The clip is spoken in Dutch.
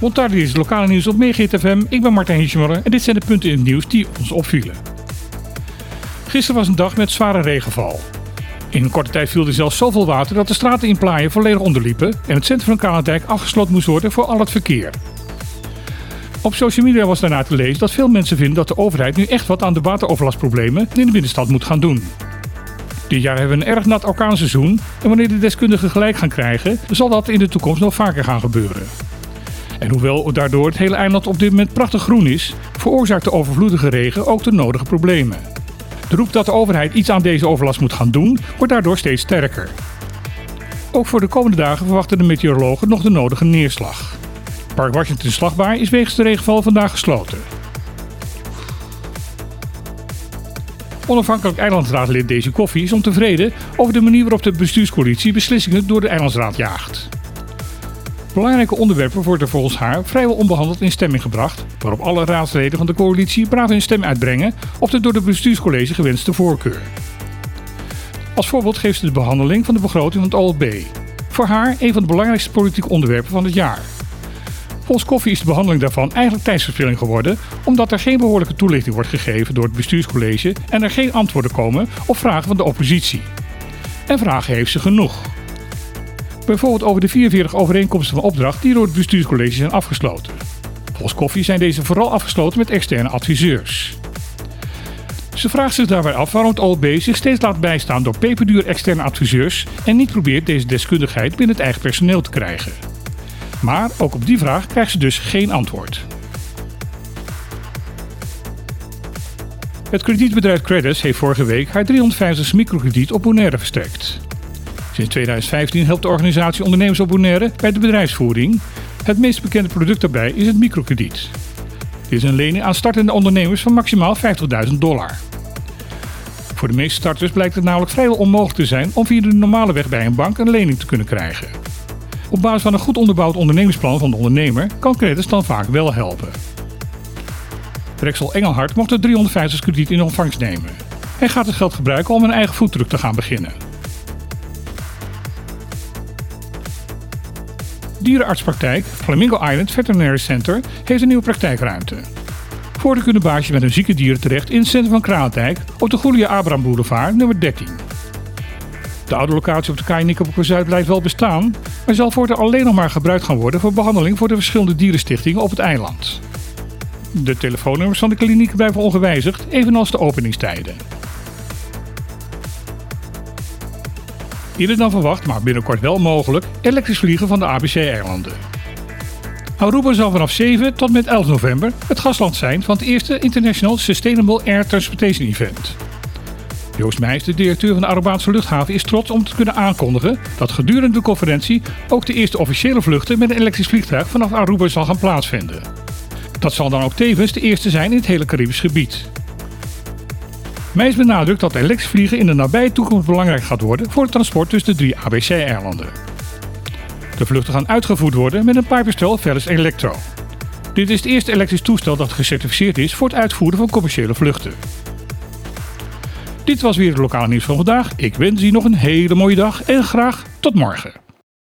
Montardi is het lokale nieuws op FM. Ik ben Martijn Hiesjemoller en dit zijn de punten in het nieuws die ons opvielen. Gisteren was een dag met zware regenval. In een korte tijd viel er zelfs zoveel water dat de straten in Plaaien volledig onderliepen en het centrum van Kalendijk afgesloten moest worden voor al het verkeer. Op social media was daarna te lezen dat veel mensen vinden dat de overheid nu echt wat aan de wateroverlastproblemen in de binnenstad moet gaan doen. Dit jaar hebben we een erg nat orkaanseizoen en wanneer de deskundigen gelijk gaan krijgen, zal dat in de toekomst nog vaker gaan gebeuren. En hoewel daardoor het hele eiland op dit moment prachtig groen is, veroorzaakt de overvloedige regen ook de nodige problemen. De roep dat de overheid iets aan deze overlast moet gaan doen, wordt daardoor steeds sterker. Ook voor de komende dagen verwachten de meteorologen nog de nodige neerslag. Park Washington Slagbaar is wegens de regenval vandaag gesloten. Onafhankelijk eilandsraadlid Deze Koffie is ontevreden over de manier waarop de bestuurscoalitie beslissingen door de eilandsraad jaagt. Belangrijke onderwerpen worden volgens haar vrijwel onbehandeld in stemming gebracht, waarop alle raadsleden van de coalitie braaf hun stem uitbrengen op de door de bestuurscollege gewenste voorkeur. Als voorbeeld geeft ze de behandeling van de begroting van het OLB. Voor haar een van de belangrijkste politieke onderwerpen van het jaar. Volgens Koffie is de behandeling daarvan eigenlijk tijdsverspilling geworden, omdat er geen behoorlijke toelichting wordt gegeven door het bestuurscollege en er geen antwoorden komen op vragen van de oppositie. En vragen heeft ze genoeg. Bijvoorbeeld over de 44 overeenkomsten van opdracht die door het bestuurscollege zijn afgesloten. Volgens Koffie zijn deze vooral afgesloten met externe adviseurs. Ze vraagt zich daarbij af waarom het OLB zich steeds laat bijstaan door peperduur externe adviseurs en niet probeert deze deskundigheid binnen het eigen personeel te krijgen. Maar ook op die vraag krijgt ze dus geen antwoord. Het kredietbedrijf Credis heeft vorige week haar 350 microkrediet op Bonaire verstrekt. Sinds 2015 helpt de organisatie ondernemers op Bonaire bij de bedrijfsvoering. Het meest bekende product daarbij is het microkrediet. Dit is een lening aan startende ondernemers van maximaal 50.000 dollar. Voor de meeste starters blijkt het namelijk vrijwel onmogelijk te zijn om via de normale weg bij een bank een lening te kunnen krijgen. Op basis van een goed onderbouwd ondernemingsplan van de ondernemer kan Credits dan vaak wel helpen. Drexel Engelhard mocht het 350 krediet in ontvangst nemen. Hij gaat het geld gebruiken om een eigen voetdruk te gaan beginnen. Dierenartspraktijk Flamingo Island Veterinary Center heeft een nieuwe praktijkruimte. Voordien kunnen baasjes met hun zieke dieren terecht in het centrum van Kraantijk op de Julia Abraham Boulevard nummer 13. De oude locatie op de Kaai Zuid blijft wel bestaan, maar zal voortaan alleen nog maar gebruikt gaan worden voor behandeling voor de verschillende dierenstichtingen op het eiland. De telefoonnummers van de kliniek blijven ongewijzigd, evenals de openingstijden. Eerder dan verwacht, maar binnenkort wel mogelijk, elektrisch vliegen van de ABC-eilanden. Aruba zal vanaf 7 tot met 11 november het gastland zijn van het eerste International Sustainable Air Transportation Event. Joost Meijs, de directeur van de Arubaanse luchthaven, is trots om te kunnen aankondigen dat gedurende de conferentie ook de eerste officiële vluchten met een elektrisch vliegtuig vanaf Aruba zal gaan plaatsvinden. Dat zal dan ook tevens de eerste zijn in het hele Caribisch gebied. Meijs benadrukt dat elektrisch vliegen in de nabije toekomst belangrijk gaat worden voor het transport tussen de drie ABC-eilanden. De vluchten gaan uitgevoerd worden met een Pipistrel Velis Electro. Dit is het eerste elektrisch toestel dat gecertificeerd is voor het uitvoeren van commerciële vluchten. Dit was weer het lokale nieuws van vandaag. Ik wens u nog een hele mooie dag en graag tot morgen.